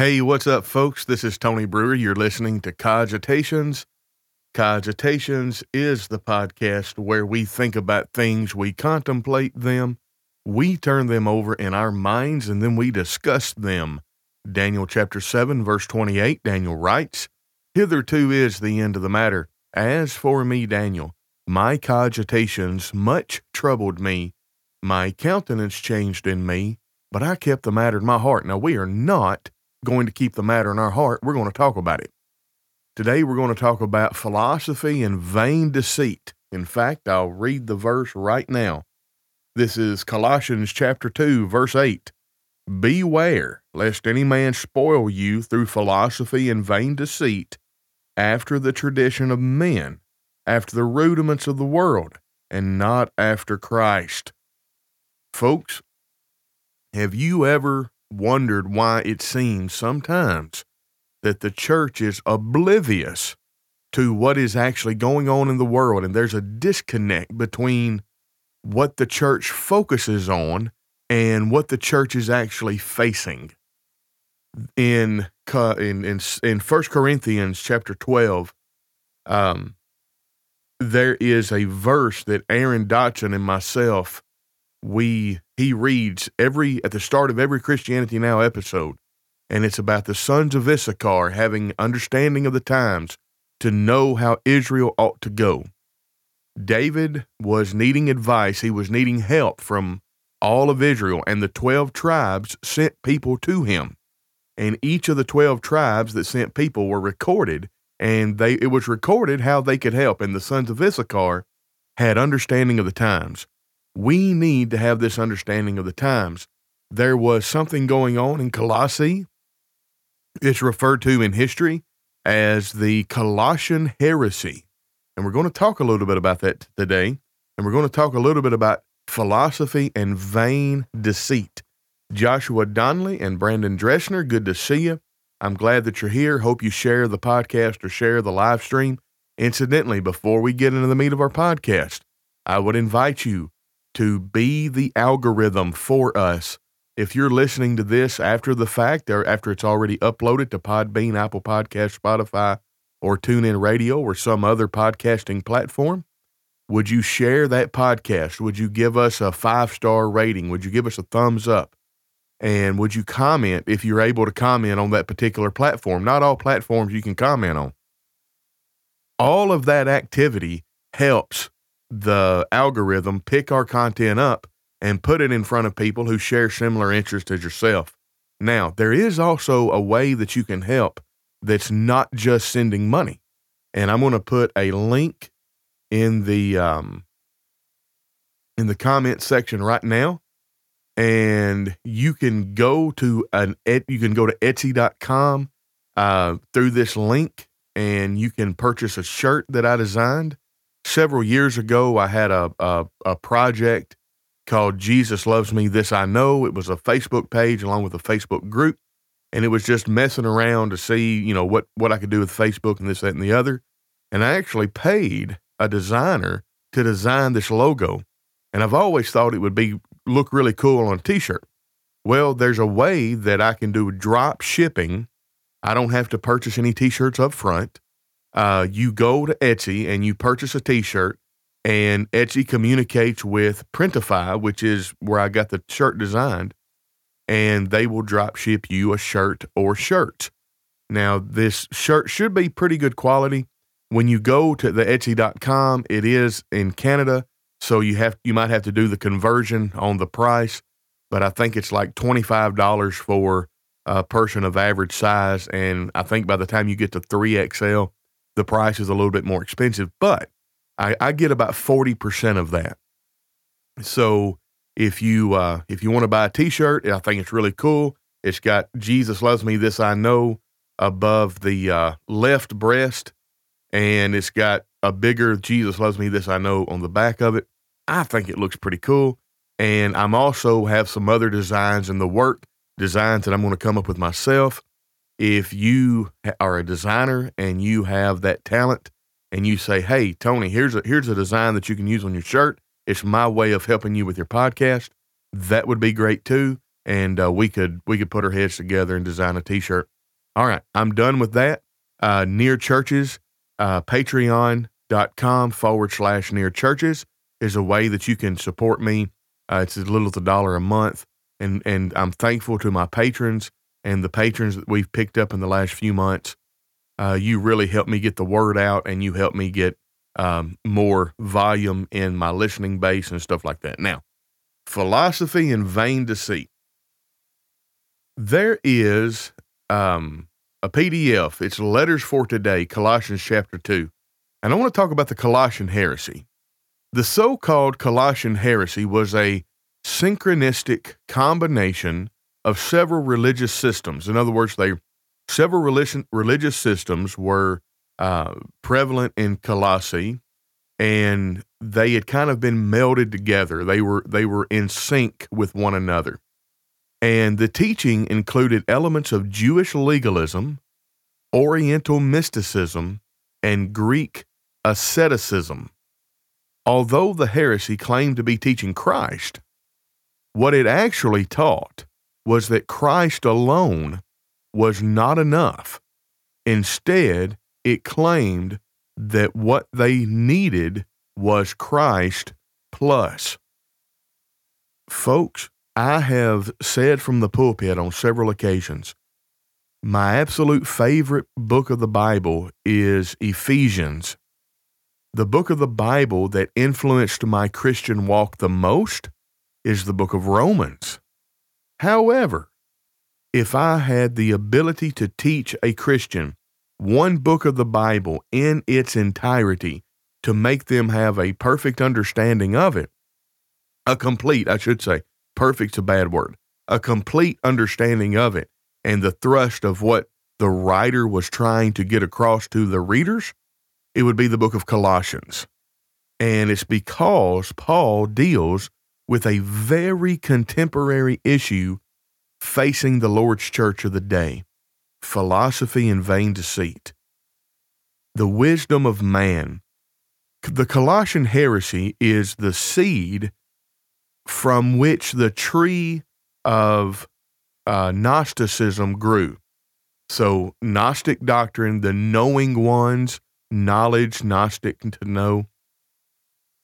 Hey, what's up, folks? This is Tony Brewer. You're listening to Cogitations. Cogitations is the podcast where we think about things, we contemplate them, we turn them over in our minds, and then we discuss them. Daniel chapter 7, verse 28, Daniel writes, Hitherto is the end of the matter. As for me, Daniel, my cogitations much troubled me. My countenance changed in me, but I kept the matter in my heart. Now, we are not going to keep the matter in our heart. We're going to talk about it. Today, we're going to talk about philosophy and vain deceit. In fact, I'll read the verse right now. This is Colossians chapter 2, verse 8. Beware lest any man spoil you through philosophy and vain deceit, after the tradition of men, after the rudiments of the world, and not after Christ. Folks, have you ever wondered why it seems sometimes that the church is oblivious to what is actually going on in the world, and there's a disconnect between what the church focuses on and what the church is actually facing. In in in in First Corinthians chapter twelve, um, there is a verse that Aaron Dotson and myself we he reads every at the start of every Christianity Now episode, and it's about the sons of Issachar having understanding of the times to know how Israel ought to go. David was needing advice, he was needing help from all of Israel, and the 12 tribes sent people to him. And each of the 12 tribes that sent people were recorded, and they it was recorded how they could help. And the sons of Issachar had understanding of the times. We need to have this understanding of the times. There was something going on in Colossae. It's referred to in history as the Colossian heresy. And we're going to talk a little bit about that today. And we're going to talk a little bit about philosophy and vain deceit. Joshua Donnelly and Brandon Dressner, good to see you. I'm glad that you're here. Hope you share the podcast or share the live stream. Incidentally, before we get into the meat of our podcast, I would invite you to be the algorithm for us. If you're listening to this after the fact or after it's already uploaded to Podbean, Apple Podcast, Spotify, or TuneIn Radio or some other podcasting platform, would you share that podcast? Would you give us a five star rating? Would you give us a thumbs up? And would you comment if you're able to comment on that particular platform? Not all platforms you can comment on. All of that activity helps the algorithm pick our content up and put it in front of people who share similar interests as yourself. Now, there is also a way that you can help that's not just sending money. And I'm going to put a link in the um, in the comment section right now and you can go to an you can go to etsy.com uh, through this link and you can purchase a shirt that I designed several years ago, I had a, a, a project called Jesus Loves Me, This I Know. It was a Facebook page along with a Facebook group. And it was just messing around to see, you know, what, what I could do with Facebook and this, that, and the other. And I actually paid a designer to design this logo. And I've always thought it would be look really cool on a t-shirt. Well, there's a way that I can do drop shipping. I don't have to purchase any t-shirts up front uh, you go to Etsy and you purchase a T-shirt, and Etsy communicates with Printify, which is where I got the shirt designed, and they will drop ship you a shirt or shirts. Now, this shirt should be pretty good quality. When you go to the Etsy.com, it is in Canada, so you have you might have to do the conversion on the price, but I think it's like twenty five dollars for a person of average size, and I think by the time you get to three XL, the price is a little bit more expensive, but I, I get about 40% of that. So if you uh, if you want to buy a t-shirt, I think it's really cool. It's got Jesus loves me, this I know above the uh, left breast, and it's got a bigger Jesus loves me, this I know on the back of it. I think it looks pretty cool. And I'm also have some other designs in the work, designs that I'm going to come up with myself if you are a designer and you have that talent and you say, "Hey, Tony, here's a here's a design that you can use on your shirt. It's my way of helping you with your podcast." That would be great too. and uh, we could we could put our heads together and design a T-shirt. All right, I'm done with that. Uh, near churches, uh, Patreon.com forward slash near churches is a way that you can support me. Uh, it's as little as a dollar a month, and and I'm thankful to my patrons and the patrons that we've picked up in the last few months. Uh, you really helped me get the word out, and you helped me get um, more volume in my listening base and stuff like that. Now, philosophy and vain deceit. There is um, a PDF. It's letters for today, Colossians chapter 2. And I want to talk about the Colossian heresy. The so called Colossian heresy was a synchronistic combination of several religious systems. In other words, they several religion, religious systems were uh, prevalent in Colossae, and they had kind of been melded together. They were they were in sync with one another. And the teaching included elements of Jewish legalism, Oriental mysticism, and Greek asceticism. Although the heresy claimed to be teaching Christ, what it actually taught was that Christ alone was not enough. Instead, it claimed that what they needed was Christ plus. Folks, I have said from the pulpit on several occasions my absolute favorite book of the Bible is Ephesians. The book of the Bible that influenced my Christian walk the most is the book of Romans. However, if I had the ability to teach a Christian one book of the Bible in its entirety to make them have a perfect understanding of it, a complete, I should say, perfect's a bad word, a complete understanding of it and the thrust of what the writer was trying to get across to the readers, it would be the book of Colossians. And it's because Paul deals with a very contemporary issue facing the Lord's church of the day philosophy and vain deceit. The wisdom of man. The Colossian heresy is the seed from which the tree of uh, Gnosticism grew. So, Gnostic doctrine, the knowing ones, knowledge, Gnostic to know,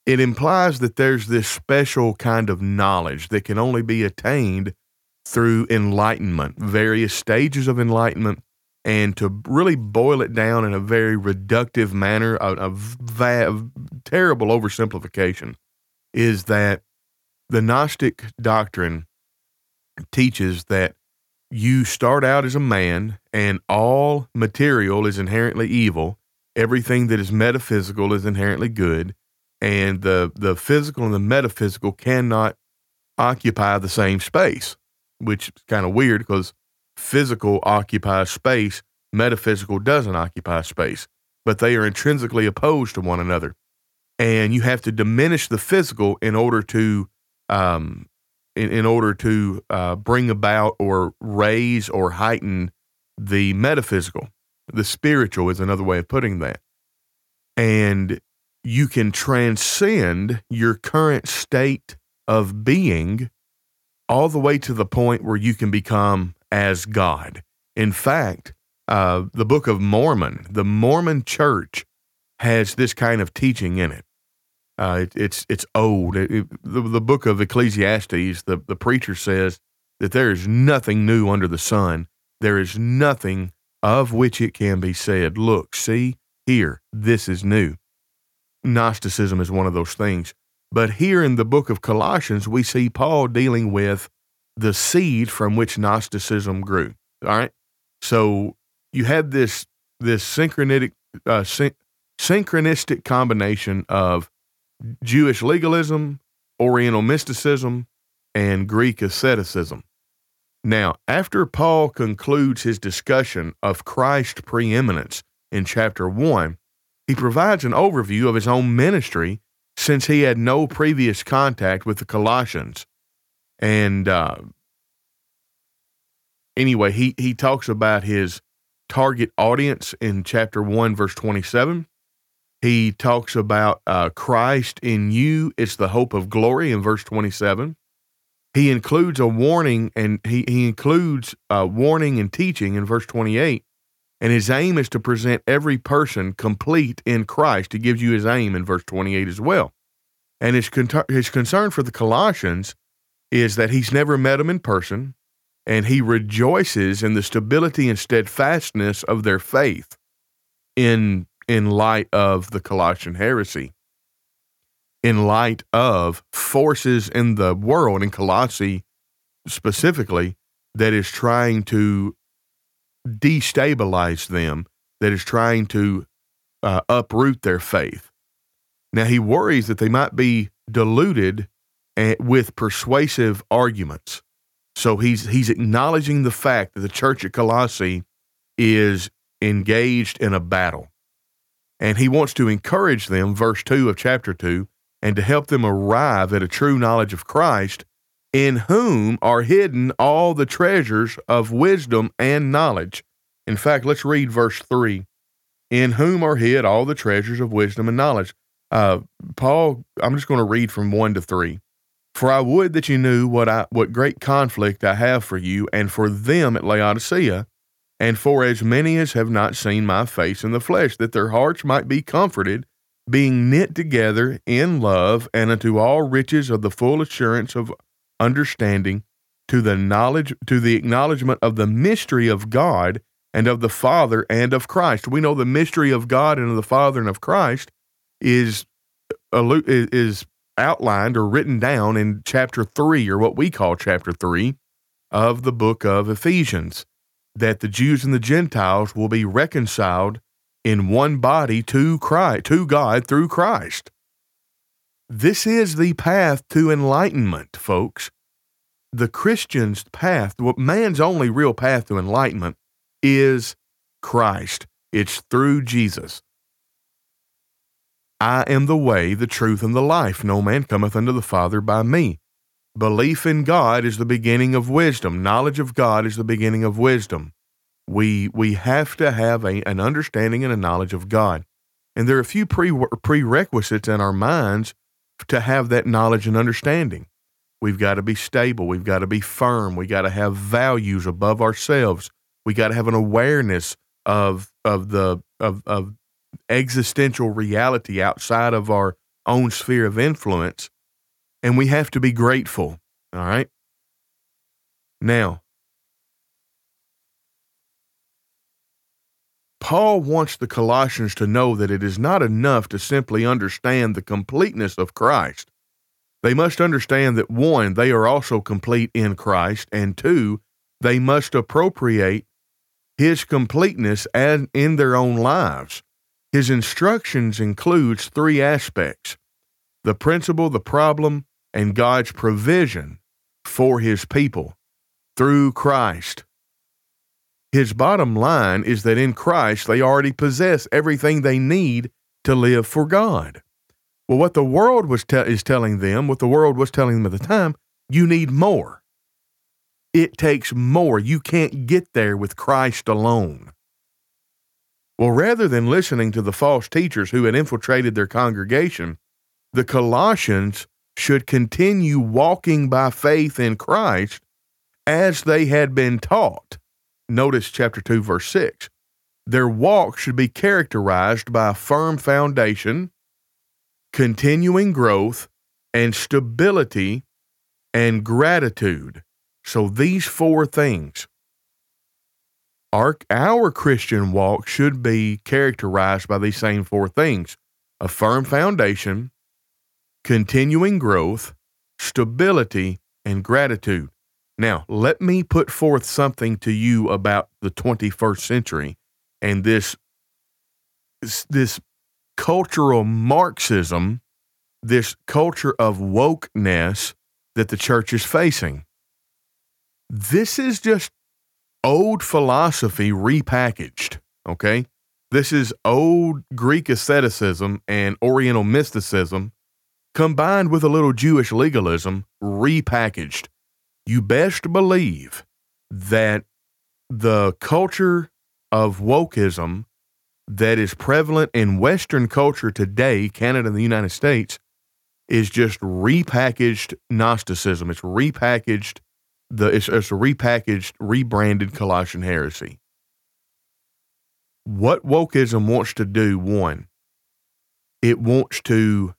it implies that there's this special kind of knowledge that can only be attained through enlightenment, various stages of enlightenment, and to really boil it down in a very reductive manner, a, a, va- terrible oversimplification, is that the Gnostic doctrine teaches that you start out as a man and all material is inherently evil. Everything that is metaphysical is inherently good. And the, the physical and the metaphysical cannot occupy the same space, which is kind of weird because physical occupies space, metaphysical doesn't occupy space, but they are intrinsically opposed to one another. And you have to diminish the physical in order to um, in, in order to uh, bring about or raise or heighten the metaphysical. The spiritual is another way of putting that. And you can transcend your current state of being all the way to the point where you can become as God. In fact, uh, the Book of Mormon, the Mormon church has this kind of teaching in it. Uh, it, it's it's old. It, it, the, the book of Ecclesiastes, the, the preacher says that there is nothing new under the sun. There is nothing of which it can be said, Look, see, here, this is new. Gnosticism is one of those things. But here in the book of Colossians, we see Paul dealing with the seed from which Gnosticism grew. All right. So you had this this synchronistic uh, syn- synchronistic combination of Jewish legalism, Oriental mysticism, and Greek asceticism. Now, after Paul concludes his discussion of Christ's preeminence in chapter 1, he provides an overview of his own ministry since he had no previous contact with the Colossians. And uh, anyway, he, he talks about his target audience in chapter 1, verse 27. He talks about uh, Christ in you, it's the hope of glory in verse 27. he includes a warning and he, he includes a warning and teaching in verse 28 and his aim is to present every person complete in christ. He gives you his aim in verse 28 as well. And his, con- his concern for the colossians is that he's never met them in person and he rejoices in the stability and steadfastness of their faith in in light of the Colossian heresy, in light of forces in the world, in Colossae specifically, that is trying to destabilize them, that is trying to uh, uproot their faith. Now, he worries that they might be deluded eh, with persuasive arguments. So he's he's acknowledging the fact that the church at Colossae is engaged in a battle. And he wants to encourage them, verse 2 of chapter 2, and to help them arrive at a true knowledge of Christ, in whom are hidden all the treasures of wisdom and knowledge. In fact, let's read verse 3 In whom are hid all the treasures of wisdom and knowledge. Uh, Paul, I'm just going to read from 1 to 3. For I would that you knew what I what great conflict I have for you and for them at Laodicea, and for as many as have not seen my face in the flesh, that their hearts might be comforted, being knit together in love, and unto all riches of the full assurance of understanding, to the knowledge, to the acknowledgement of the mystery of God and of the Father and of Christ. We know the mystery of God and of the Father and of Christ is uh, is outlined or written down in chapter three, or what we call chapter three of the book of Ephesians that the Jews and the Gentiles will be reconciled in one body to Christ, to God through Christ. This is the path to enlightenment, folks. The Christian's path, what man's only real path to enlightenment is Christ. It's through Jesus. I am the way, the truth, and the life. No man cometh unto the Father by me. Belief in God is the beginning of wisdom. Knowledge of God is the beginning of wisdom. We we have to have a, an understanding and a knowledge of God. And there are a few pre, prerequisites in our minds to have that knowledge and understanding. We've got to be stable. We've got to be firm. We got to have values above ourselves. We got to have an awareness of of the of of existential reality outside of our own sphere of influence and we have to be grateful. All right. Now, Paul wants the Colossians to know that it is not enough to simply understand the completeness of Christ. They must understand that one, they are also complete in Christ, and two, they must appropriate his completeness and in their own lives. His instructions includes three aspects: the principle, the problem, and God's provision for his people through Christ. His bottom line is that in Christ they already possess everything they need to live for God. Well, what the world was te- is telling them, what the world was telling them at the time, you need more. It takes more. You can't get there with Christ alone. Well, rather than listening to the false teachers who had infiltrated their congregation, the Colossians should continue walking by faith in Christ as they had been taught. Notice chapter 2, verse 6. Their walk should be characterized by a firm foundation, continuing growth, and stability and gratitude. So, these four things. Our, our Christian walk should be characterized by these same four things a firm foundation, continuing growth, stability, and gratitude. Now, let me put forth something to you about the 21st century and this this cultural marxism, this culture of wokeness that the church is facing. This is just old philosophy repackaged, okay? This is old Greek asceticism and Oriental mysticism combined with a little Jewish legalism, repackaged. You best believe that the culture of wokeism that is prevalent in Western culture today, Canada and the United States, is just repackaged Gnosticism. It's repackaged the it's, it's a repackaged, rebranded Colossian heresy. What wokeism wants to do, one, it wants to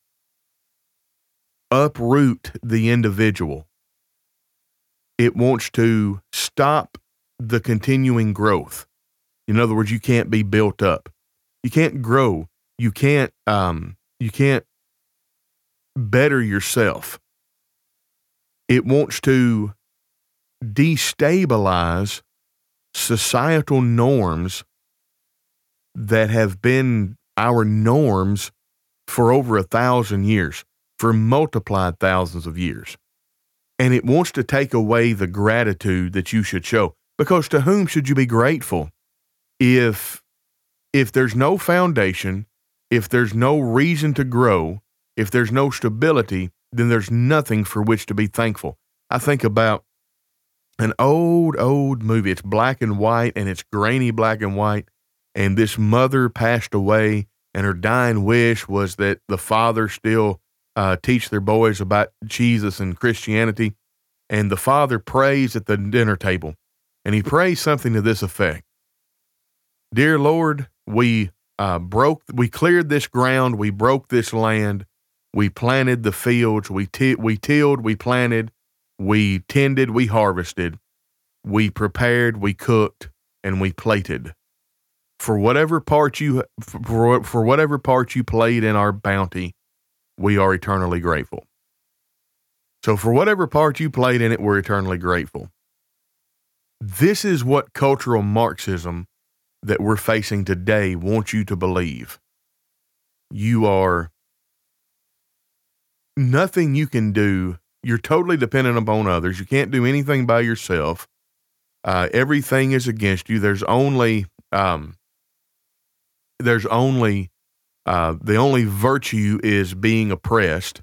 uproot the individual. It wants to stop the continuing growth. In other words, you can't be built up. You can't grow. You can't um you can't better yourself. It wants to destabilize societal norms that have been our norms for over a thousand years, for multiplied thousands of years. And it wants to take away the gratitude that you should show. Because to whom should you be grateful if if there's no foundation, if there's no reason to grow, if there's no stability, then there's nothing for which to be thankful. I think about an old, old movie. It's black and white and it's grainy black and white. And this mother passed away, and her dying wish was that the father still uh, teach their boys about Jesus and Christianity. And the father prays at the dinner table, and he prays something to this effect Dear Lord, we uh, broke, we cleared this ground, we broke this land, we planted the fields, we, t- we tilled, we planted, we tended, we harvested, we prepared, we cooked, and we plated. For whatever part you for, for whatever part you played in our bounty, we are eternally grateful. So for whatever part you played in it, we're eternally grateful. This is what cultural Marxism that we're facing today wants you to believe. You are nothing you can do you're totally dependent upon others. You can't do anything by yourself. Uh, everything is against you. There's only um, there's only uh, the only virtue is being oppressed.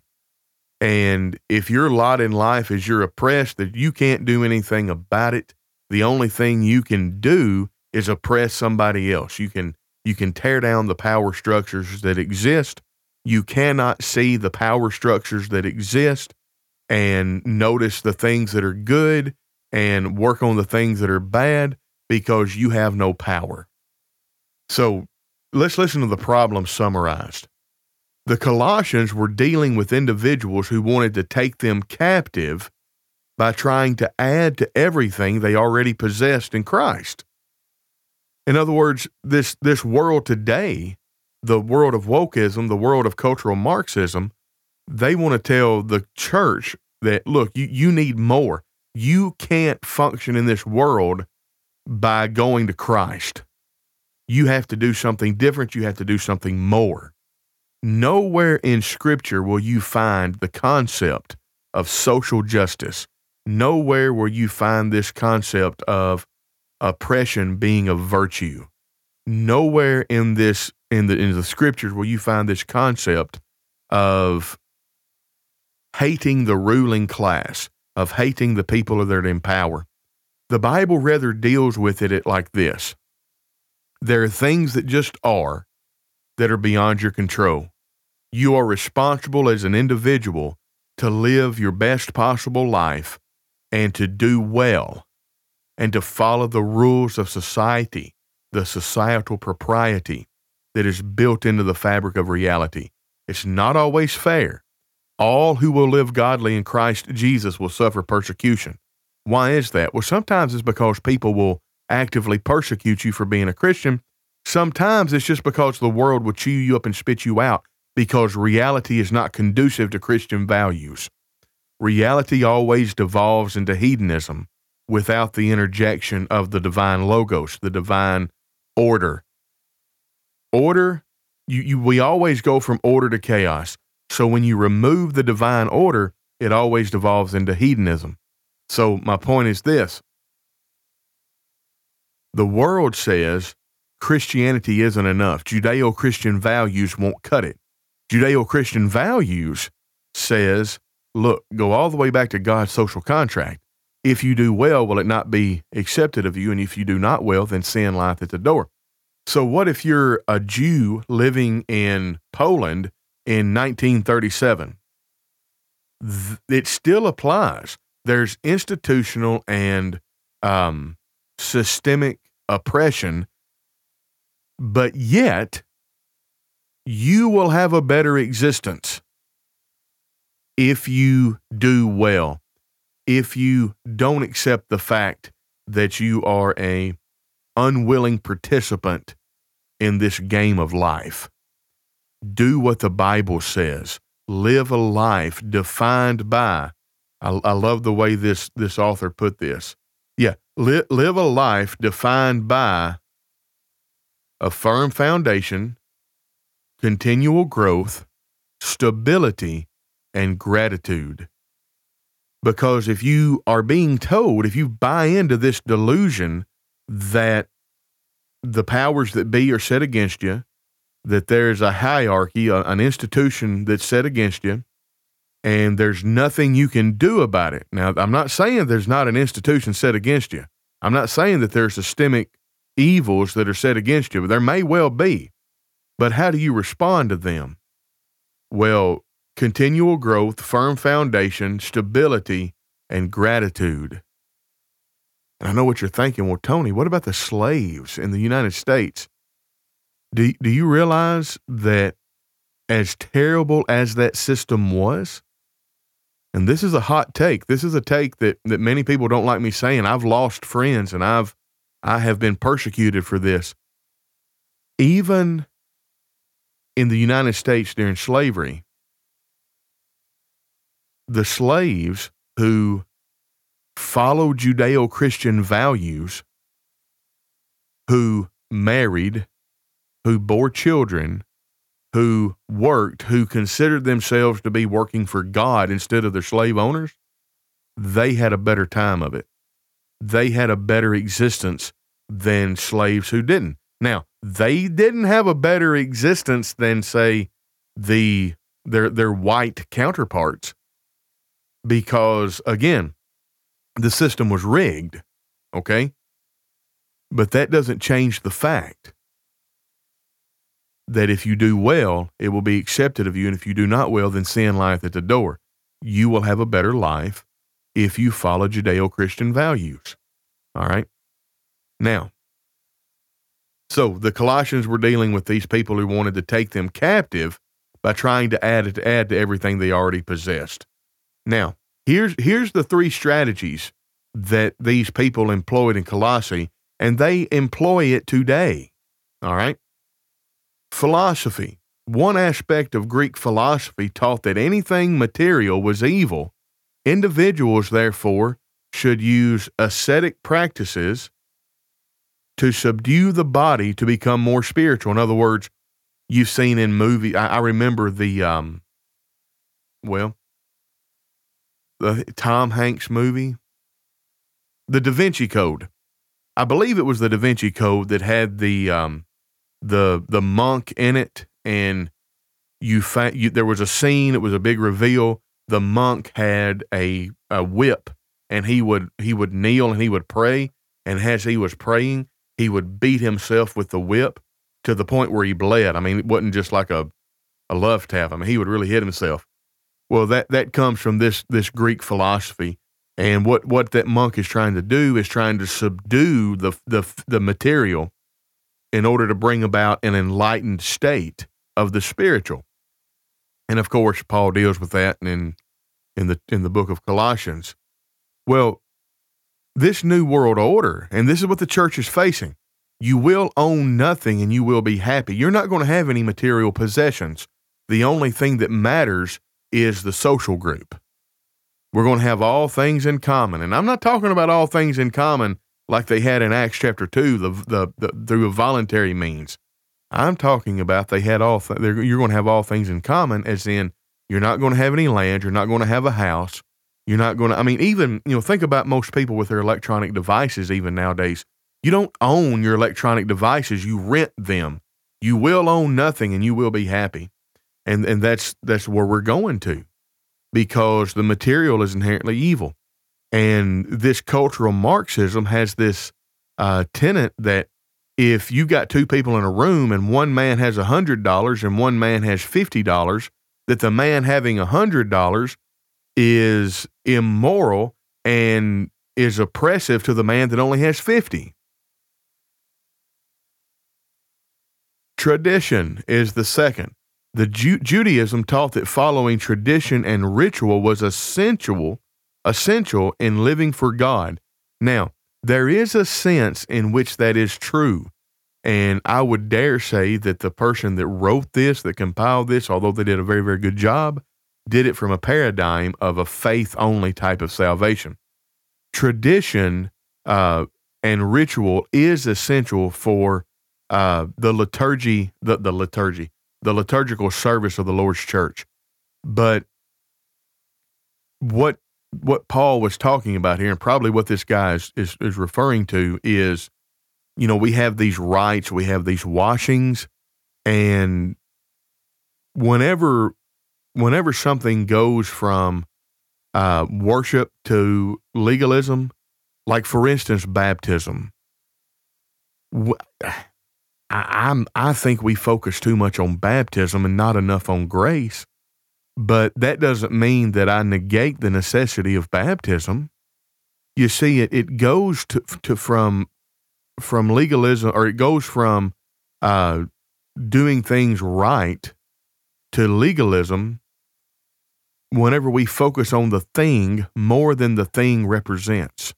And if your lot in life is you're oppressed, that you can't do anything about it. The only thing you can do is oppress somebody else. You can you can tear down the power structures that exist. You cannot see the power structures that exist and notice the things that are good and work on the things that are bad because you have no power. So let's listen to the problem summarized. The Colossians were dealing with individuals who wanted to take them captive by trying to add to everything they already possessed in Christ. In other words, this, this world today, the world of wokeism, the world of cultural Marxism, they want to tell the church that look, you, you need more. You can't function in this world by going to Christ. You have to do something different. You have to do something more. Nowhere in Scripture will you find the concept of social justice. Nowhere will you find this concept of oppression being a virtue. Nowhere in this in the in the scriptures will you find this concept of hating the ruling class, of hating the people that are in power. The Bible rather deals with it like this there are things that just are that are beyond your control. You are responsible as an individual to live your best possible life and to do well and to follow the rules of society, the societal propriety that is built into the fabric of reality. It's not always fair, all who will live godly in Christ Jesus will suffer persecution. Why is that? Well, sometimes it's because people will actively persecute you for being a Christian. Sometimes it's just because the world will chew you up and spit you out because reality is not conducive to Christian values. Reality always devolves into hedonism without the interjection of the divine logos, the divine order. Order, you, you, we always go from order to chaos. So when you remove the divine order, it always devolves into hedonism. So my point is this the world says Christianity isn't enough. Judeo Christian values won't cut it. Judeo Christian values says, look, go all the way back to God's social contract. If you do well, will it not be accepted of you? And if you do not well, then sin lieth at the door. So, what if you're a Jew living in Poland in 1937 th- it still applies. There's institutional and um, systemic oppression, but yet you will have a better existence if you do well, if you don't accept the fact that you are a unwilling participant in this game of life. Do what the Bible says. Live a life defined by. I, I love the way this this author put this. Live a life defined by a firm foundation, continual growth, stability, and gratitude. Because if you are being told, if you buy into this delusion that the powers that be are set against you, that there's a hierarchy, an institution that's set against you, and there's nothing you can do about it. Now, I'm not saying there's not an institution set against you. I'm not saying that there's systemic evils that are set against you, but there may well be. But how do you respond to them? Well, continual growth, firm foundation, stability, and gratitude. And I know what you're thinking. Well, Tony, what about the slaves in the United States? Do, do you realize that as terrible as that system was, and this is a hot take. This is a take that, that many people don't like me saying. I've lost friends and I've I have been persecuted for this. Even in the United States during slavery, the slaves who followed Judeo Christian values, who married, who bore children, who worked, who considered themselves to be working for God instead of their slave owners, they had a better time of it. They had a better existence than slaves who didn't. Now, they didn't have a better existence than, say, the their their white counterparts because again the system was rigged okay but that doesn't change the fact that if you do well it will be accepted of you and if you do not well then sin lieth at the door you will have a better life if you follow judeo-christian values all right now so the colossians were dealing with these people who wanted to take them captive by trying to add to add to everything they already possessed now, here's here's the three strategies that these people employed in Colossae, and they employ it today. All right. Philosophy. One aspect of Greek philosophy taught that anything material was evil. Individuals, therefore, should use ascetic practices to subdue the body to become more spiritual. In other words, you've seen in movie. I, I remember the um, well, the Tom Hanks movie, The Da Vinci Code. I believe it was the Da Vinci Code that had the um, the the monk in it, and you, fa- you there was a scene. It was a big reveal. The monk had a a whip, and he would he would kneel and he would pray, and as he was praying, he would beat himself with the whip to the point where he bled. I mean, it wasn't just like a a love tap. I mean, he would really hit himself. Well, that that comes from this this Greek philosophy, and what what that monk is trying to do is trying to subdue the the the material in order to bring about an enlightened state of the spiritual. And of course, Paul deals with that in in the in the book of Colossians. Well, this new world order, and this is what the church is facing. You will own nothing and you will be happy. You're not going to have any material possessions. The only thing that matters is the social group. We're going to have all things in common. And I'm not talking about all things in common like they had in Acts chapter 2 the, the, the through a voluntary means. I'm talking about they had all th- you're going to have all things in common as in you're not going to have any land, you're not going to have a house, you're not going to I mean even, you know, think about most people with their electronic devices even nowadays. You don't own your electronic devices, you rent them. You will own nothing and you will be happy and and that's that's where we're going to because the material is inherently evil and this cultural marxism has this uh, tenet that if you got two people in a room and one man has a hundred dollars and one man has fifty dollars that the man having a hundred dollars is immoral and is oppressive to the man that only has 50. Tradition is the second. The Ju- Judaism taught that following tradition and ritual was essential, essential in living for God. Now, there is a sense in which that is true. And I would dare say that the person that wrote this, that compiled this, although they did a very, very good job, did it from a paradigm of a faith only type of salvation. Tradition uh, and ritual is essential for uh, the liturgy, the, the liturgy, the liturgical service of the Lord's church. But what what Paul was talking about here, and probably what this guy is, is, is referring to, is you know, we have these rites, we have these washings, and whenever whenever something goes from uh, worship to legalism, like for instance, baptism, I, I'm I think we focus too much on baptism and not enough on grace. But that doesn't mean that I negate the necessity of baptism. You see, it, it goes to, to from from legalism, or it goes from uh, doing things right to legalism whenever we focus on the thing more than the thing represents.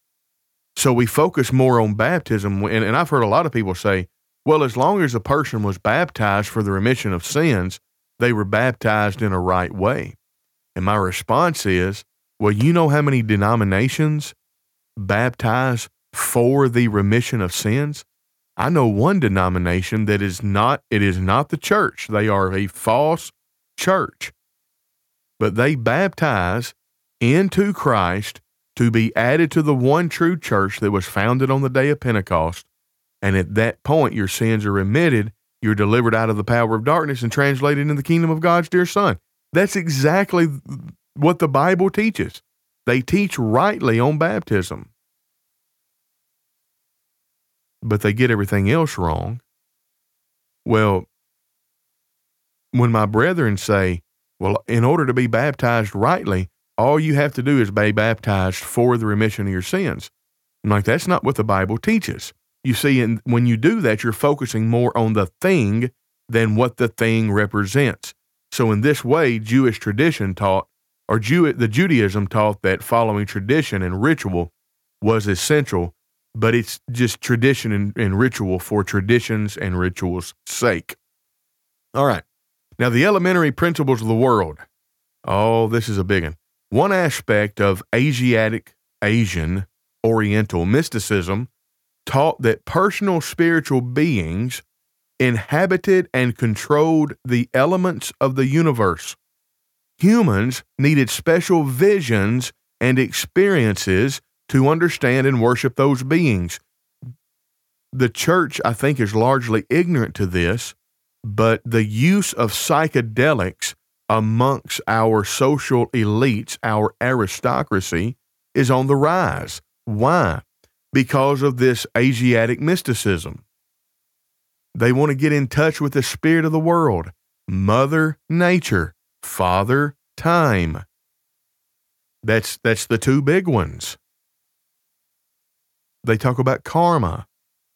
So we focus more on baptism. And, and I've heard a lot of people say, well, as long as a person was baptized for the remission of sins, they were baptized in a right way. And my response is, well, you know how many denominations baptize for the remission of sins? I know one denomination that is not it is not the church. They are a false church. But they baptize into Christ to be added to the one true church that was founded on the day of Pentecost. And at that point your sins are remitted, you're delivered out of the power of darkness and translated into the kingdom of God's dear son. That's exactly what the Bible teaches. They teach rightly on baptism but they get everything else wrong. Well, when my brethren say, well, in order to be baptized rightly, all you have to do is be baptized for the remission of your sins. I'm like, that's not what the Bible teaches. You see, and when you do that, you're focusing more on the thing than what the thing represents. So, in this way, Jewish tradition taught, or Jew, the Judaism taught that following tradition and ritual was essential but it's just tradition and, and ritual for traditions and rituals' sake. All right. Now, the elementary principles of the world. Oh, this is a big one. One aspect of Asiatic, Asian, Oriental mysticism taught that personal spiritual beings inhabited and controlled the elements of the universe. Humans needed special visions and experiences to understand and worship those beings. The church, I think, is largely ignorant to this, but the use of psychedelics amongst our social elites, our aristocracy, is on the rise. Why? Because of this Asiatic mysticism. They want to get in touch with the spirit of the world, Mother Nature, Father Time. That's that's the two big ones. They talk about karma.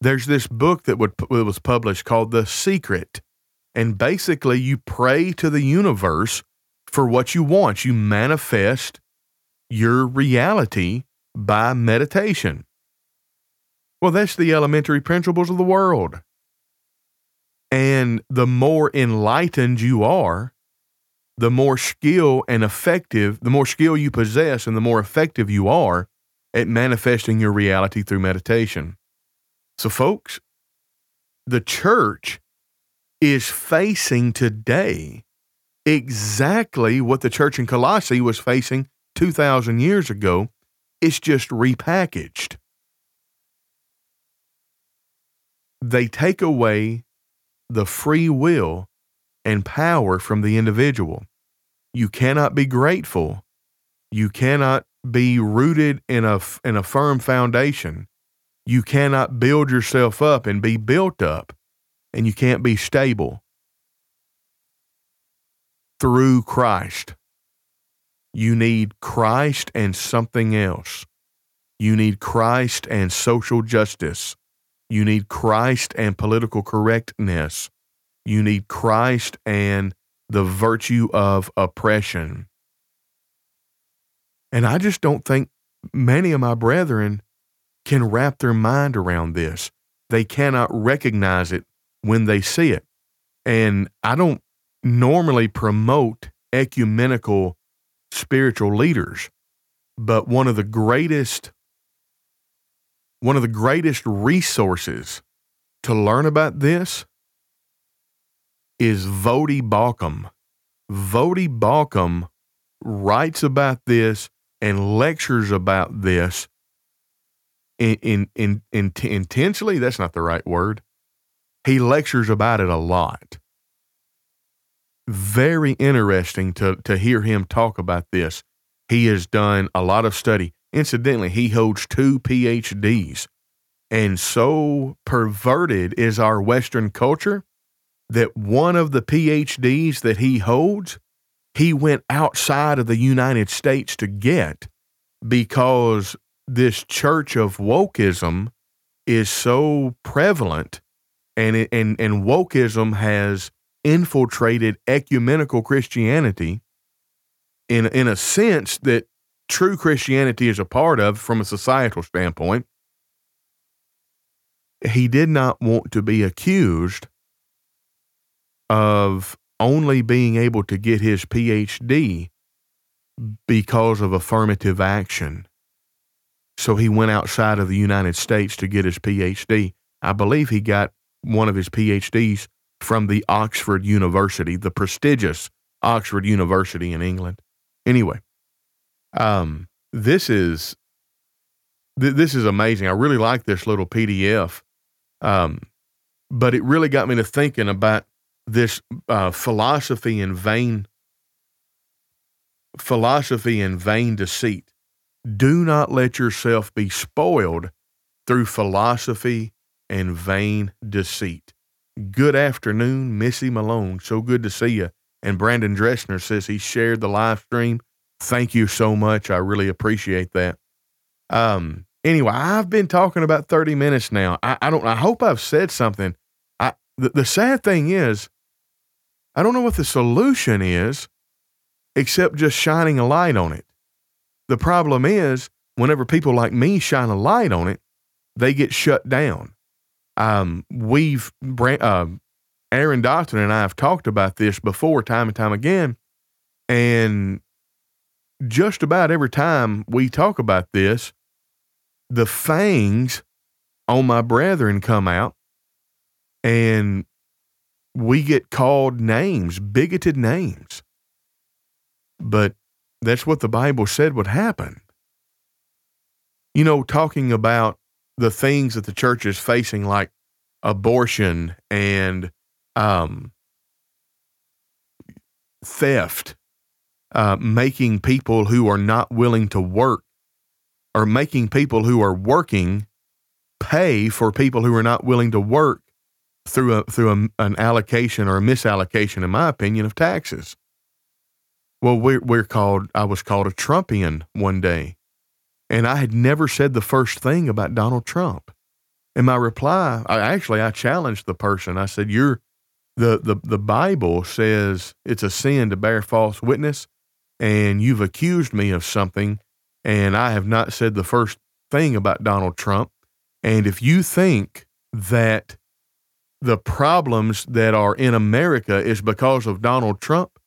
There's this book that, that was published called The Secret. And basically, you pray to the universe for what you want. You manifest your reality by meditation. Well, that's the elementary principles of the world. And the more enlightened you are, the more skill and effective, the more skill you possess and the more effective you are at manifesting your reality through meditation. So, folks, the church is facing today exactly what the church in Colossae was facing 2,000 years ago. It's just repackaged. They take away the free will and power from the individual. You cannot be grateful. You cannot be rooted in a in a firm foundation. You cannot build yourself up and be built up, and you can't be stable through Christ. You need Christ and something else. You need Christ and social justice. You need Christ and political correctness. You need Christ and the virtue of oppression. And I just don't think many of my brethren can wrap their mind around this. They cannot recognize it when they see it. And I don't normally promote ecumenical spiritual leaders, but one of the greatest one of the greatest resources to learn about this is Voddie Baucham. Voddie Baucham writes about this and lectures about this in, in, in, in, intensely. That's not the right word. He lectures about it a lot. Very interesting to, to hear him talk about this. He has done a lot of study. Incidentally, he holds two PhDs. And so perverted is our Western culture that one of the PhDs that he holds, he went outside of the United States to get because this church of wokeism is so prevalent and, it, and, and wokeism has infiltrated ecumenical Christianity in, in a sense that true Christianity is a part of from a societal standpoint. He did not want to be accused of only being able to get his PhD because of affirmative action. So he went outside of the United States to get his PhD. I believe he got one of his PhDs from the Oxford University, the prestigious Oxford University in England. Anyway, um, this is th- this is amazing. I really like this little PDF, um, but it really got me to thinking about this uh, philosophy in vain philosophy and vain deceit. Do not let yourself be spoiled through philosophy and vain deceit. Good afternoon, Missy Malone. So good to see you. And Brandon Dressner says he shared the live stream. Thank you so much. I really appreciate that. Um, anyway, I've been talking about 30 minutes now. I, I don't I hope I've said something. I the, the sad thing is, I don't know what the solution is except just shining a light on it. The problem is, whenever people like me shine a light on it, they get shut down. Um, we've, uh, Aaron Dotson and I have talked about this before, time and time again. And just about every time we talk about this, the fangs on my brethren come out and we get called names, bigoted names. But that's what the Bible said would happen. You know, talking about the things that the church is facing, like abortion and um, theft, uh, making people who are not willing to work or making people who are working pay for people who are not willing to work through a through a, an allocation or a misallocation, in my opinion, of taxes. Well, we're, we're called. I was called a Trumpian one day, and I had never said the first thing about Donald Trump. In my reply, I actually I challenged the person. I said, "You're the the the Bible says it's a sin to bear false witness, and you've accused me of something, and I have not said the first thing about Donald Trump. And if you think that the problems that are in America is because of Donald Trump,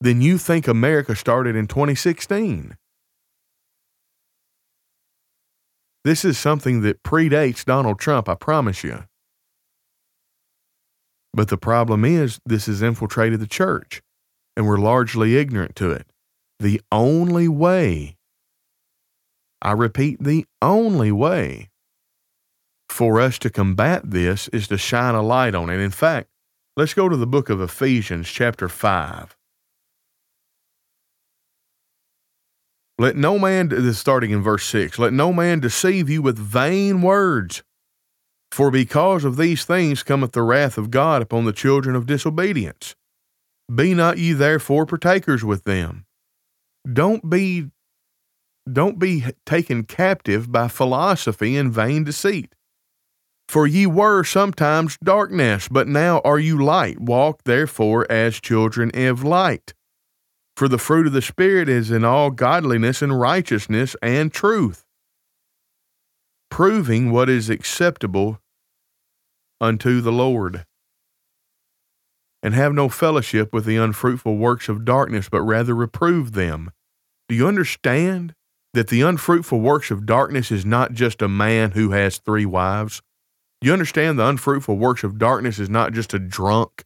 then you think America started in 2016. This is something that predates Donald Trump, I promise you. But the problem is, this has infiltrated the church, and we're largely ignorant to it. The only way, I repeat, the only way for us to combat this is to shine a light on it. In fact, let's go to the book of Ephesians, chapter 5. Let no man, starting in verse 6, let no man deceive you with vain words. For because of these things cometh the wrath of God upon the children of disobedience. Be not ye therefore partakers with them. Don't be don't be taken captive by philosophy and vain deceit. For ye were sometimes darkness, but now are you light. Walk therefore as children of light. For the fruit of the Spirit is in all godliness and righteousness and truth, proving what is acceptable unto the Lord. And have no fellowship with the unfruitful works of darkness, but rather reprove them. Do you understand that the unfruitful works of darkness is not just a man who has three wives? You understand the unfruitful works of darkness is not just a drunk?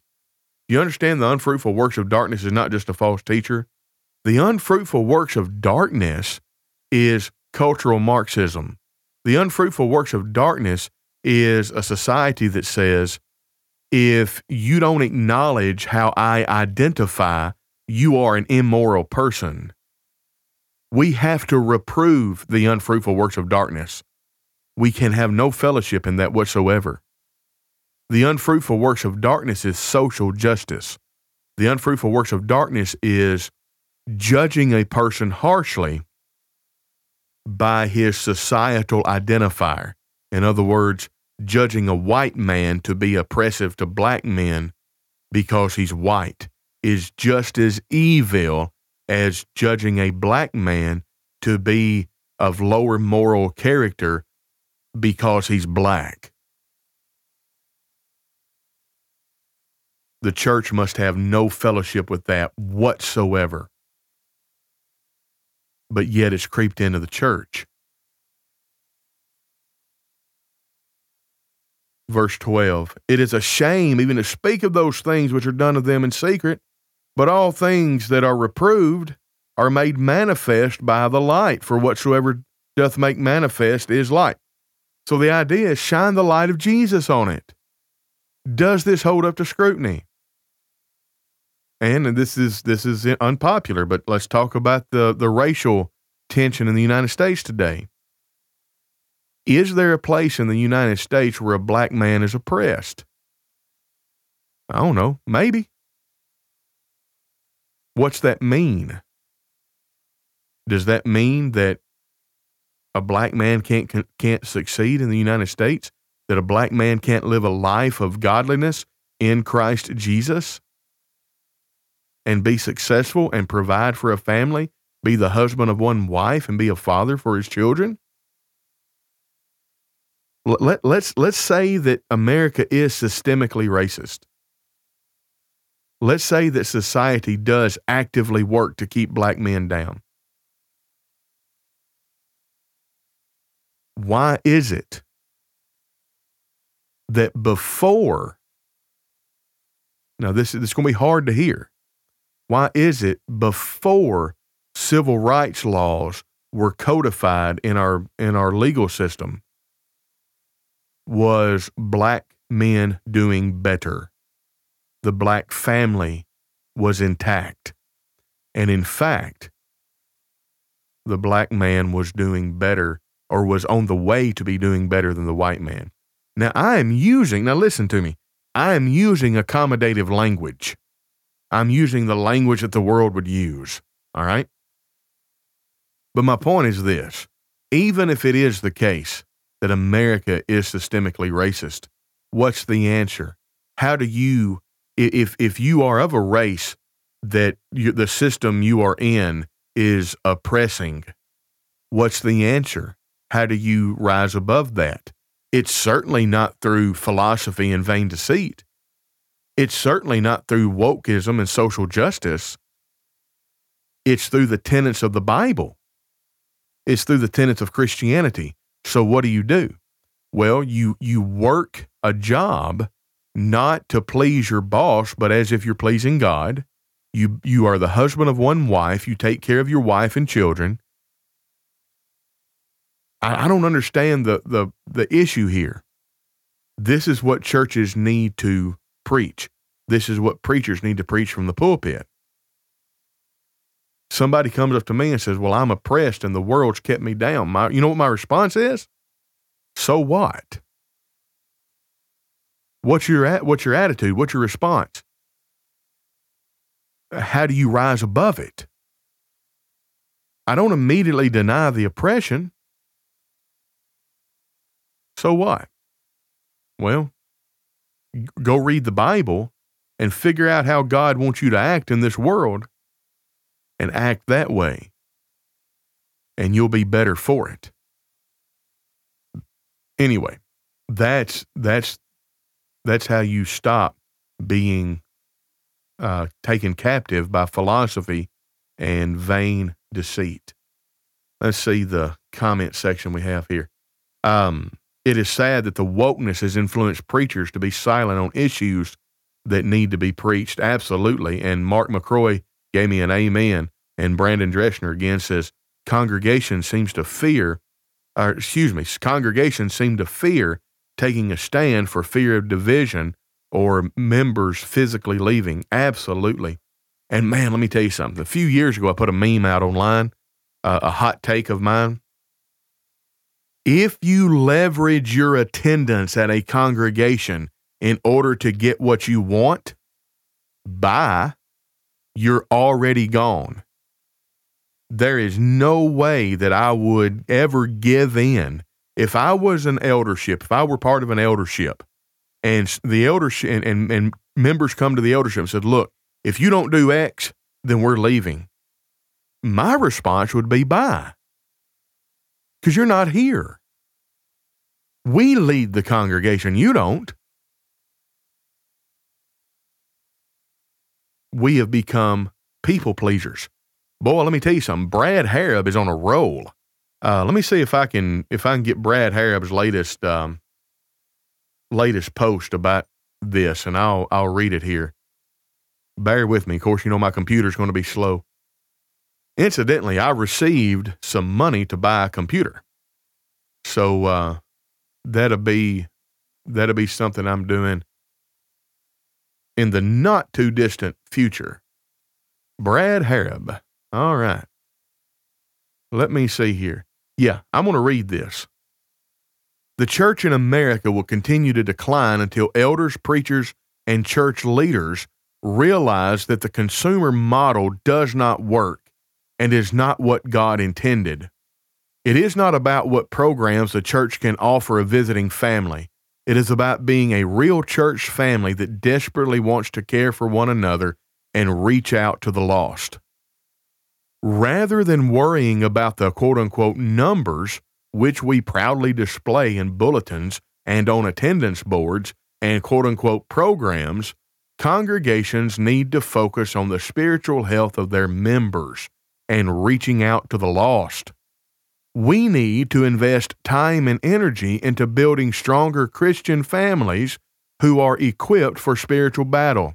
You understand the unfruitful works of darkness is not just a false teacher? The unfruitful works of darkness is cultural Marxism. The unfruitful works of darkness is a society that says, if you don't acknowledge how I identify, you are an immoral person. We have to reprove the unfruitful works of darkness. We can have no fellowship in that whatsoever. The unfruitful works of darkness is social justice. The unfruitful works of darkness is judging a person harshly by his societal identifier. In other words, judging a white man to be oppressive to black men because he's white is just as evil as judging a black man to be of lower moral character because he's black. The church must have no fellowship with that whatsoever. But yet it's creeped into the church. Verse 12 It is a shame even to speak of those things which are done of them in secret, but all things that are reproved are made manifest by the light, for whatsoever doth make manifest is light. So the idea is shine the light of Jesus on it. Does this hold up to scrutiny? And, and this is this is unpopular, but let's talk about the, the racial tension in the United States today. Is there a place in the United States where a black man is oppressed? I don't know. Maybe. What's that mean? Does that mean that a black man can't can't succeed in the United States? That a black man can't live a life of godliness in Christ Jesus and be successful and provide for a family, be the husband of one wife and be a father for his children? Let, let's let's say that America is systemically racist. Let's say that society does actively work to keep black men down. why is it that before, now this, this is going to be hard to hear. Why is it before civil rights laws were codified in our in our legal system was black men doing better. The black family was intact. And in fact, the black man was doing better or was on the way to be doing better than the white man. Now, I am using, now listen to me, I am using accommodative language. I'm using the language that the world would use. All right? But my point is this even if it is the case that America is systemically racist, what's the answer? How do you, if, if you are of a race that you, the system you are in is oppressing, what's the answer? How do you rise above that? It's certainly not through philosophy and vain deceit. It's certainly not through wokeism and social justice. It's through the tenets of the Bible. It's through the tenets of Christianity. So what do you do? Well, you you work a job not to please your boss, but as if you're pleasing God. You you are the husband of one wife, you take care of your wife and children, I, I don't understand the, the, the issue here. This is what churches need to preach. This is what preachers need to preach from the pulpit. Somebody comes up to me and says, Well, I'm oppressed and the world's kept me down. My, you know what my response is? So what? What's your, what's your attitude? What's your response? How do you rise above it? I don't immediately deny the oppression. So what? Well, go read the Bible and figure out how God wants you to act in this world and act that way. And you'll be better for it. Anyway, that's that's that's how you stop being uh, taken captive by philosophy and vain deceit. Let's see the comment section we have here. Um, it is sad that the wokeness has influenced preachers to be silent on issues that need to be preached. Absolutely. And Mark McCroy gave me an amen. And Brandon Dreschner again says, congregation seems to fear, or excuse me, congregation seem to fear taking a stand for fear of division or members physically leaving. Absolutely. And man, let me tell you something. A few years ago, I put a meme out online, uh, a hot take of mine. If you leverage your attendance at a congregation in order to get what you want, bye, you're already gone. There is no way that I would ever give in. If I was an eldership, if I were part of an eldership, and the eldership and, and, and members come to the eldership and said, Look, if you don't do X, then we're leaving. My response would be bye. Because you're not here. We lead the congregation, you don't. We have become people pleasers. Boy, let me tell you something. Brad Harrub is on a roll. Uh, let me see if I can if I can get Brad Harrub's latest um, latest post about this, and I'll I'll read it here. Bear with me. Of course, you know my computer's going to be slow. Incidentally, I received some money to buy a computer, so uh, that'll be that'll be something I'm doing in the not too distant future. Brad Harrub. All right. Let me see here. Yeah, I'm going to read this. The church in America will continue to decline until elders, preachers, and church leaders realize that the consumer model does not work and is not what God intended. It is not about what programs the church can offer a visiting family. It is about being a real church family that desperately wants to care for one another and reach out to the lost. Rather than worrying about the quote unquote numbers, which we proudly display in bulletins and on attendance boards and quote unquote programs, congregations need to focus on the spiritual health of their members and reaching out to the lost. We need to invest time and energy into building stronger Christian families who are equipped for spiritual battle.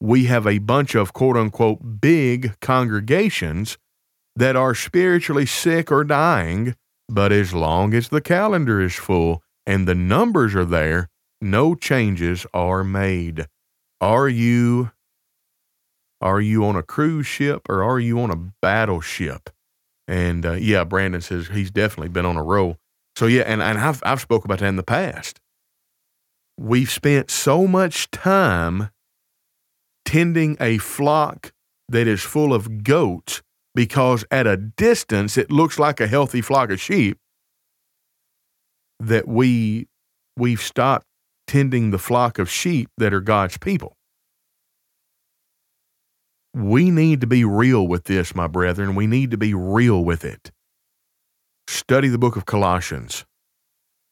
We have a bunch of quote unquote big congregations that are spiritually sick or dying but as long as the calendar is full and the numbers are there, no changes are made. Are you are you on a cruise ship or are you on a battleship? And uh, yeah, Brandon says he's definitely been on a roll. So yeah, and, and I've I've spoke about that in the past. We've spent so much time tending a flock that is full of goats because at a distance it looks like a healthy flock of sheep that we we've stopped tending the flock of sheep that are God's people. We need to be real with this, my brethren. We need to be real with it. Study the book of Colossians.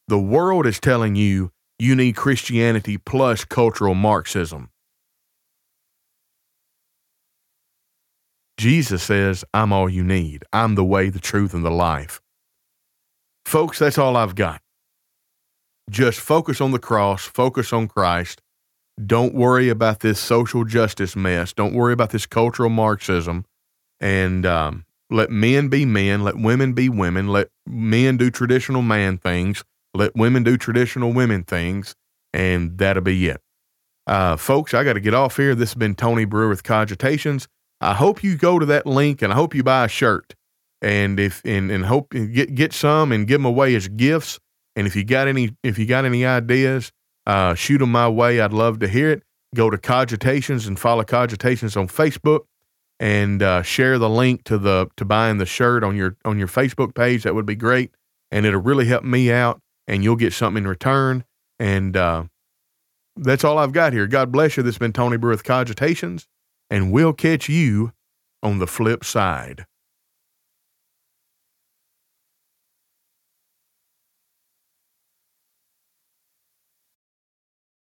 The world is telling you you need Christianity plus cultural Marxism. Jesus says, I'm all you need. I'm the way, the truth, and the life. Folks, that's all I've got. Just focus on the cross, focus on Christ. Don't worry about this social justice mess. Don't worry about this cultural Marxism. And um, let men be men, let women be women, let men do traditional man things, let women do traditional women things, and that'll be it. Uh, folks, I got to get off here. This has been Tony Brewer with Cogitations. I hope you go to that link and I hope you buy a shirt and if and, and hope get get some and give them away as gifts. And if you got any if you got any ideas, uh, shoot them my way. I'd love to hear it. Go to Cogitations and follow Cogitations on Facebook. and uh, share the link to the to buying the shirt on your on your Facebook page. That would be great, and it'll really help me out. And you'll get something in return. And uh, that's all I've got here. God bless you. This has been Tony Brewer with Cogitations, and we'll catch you on the flip side.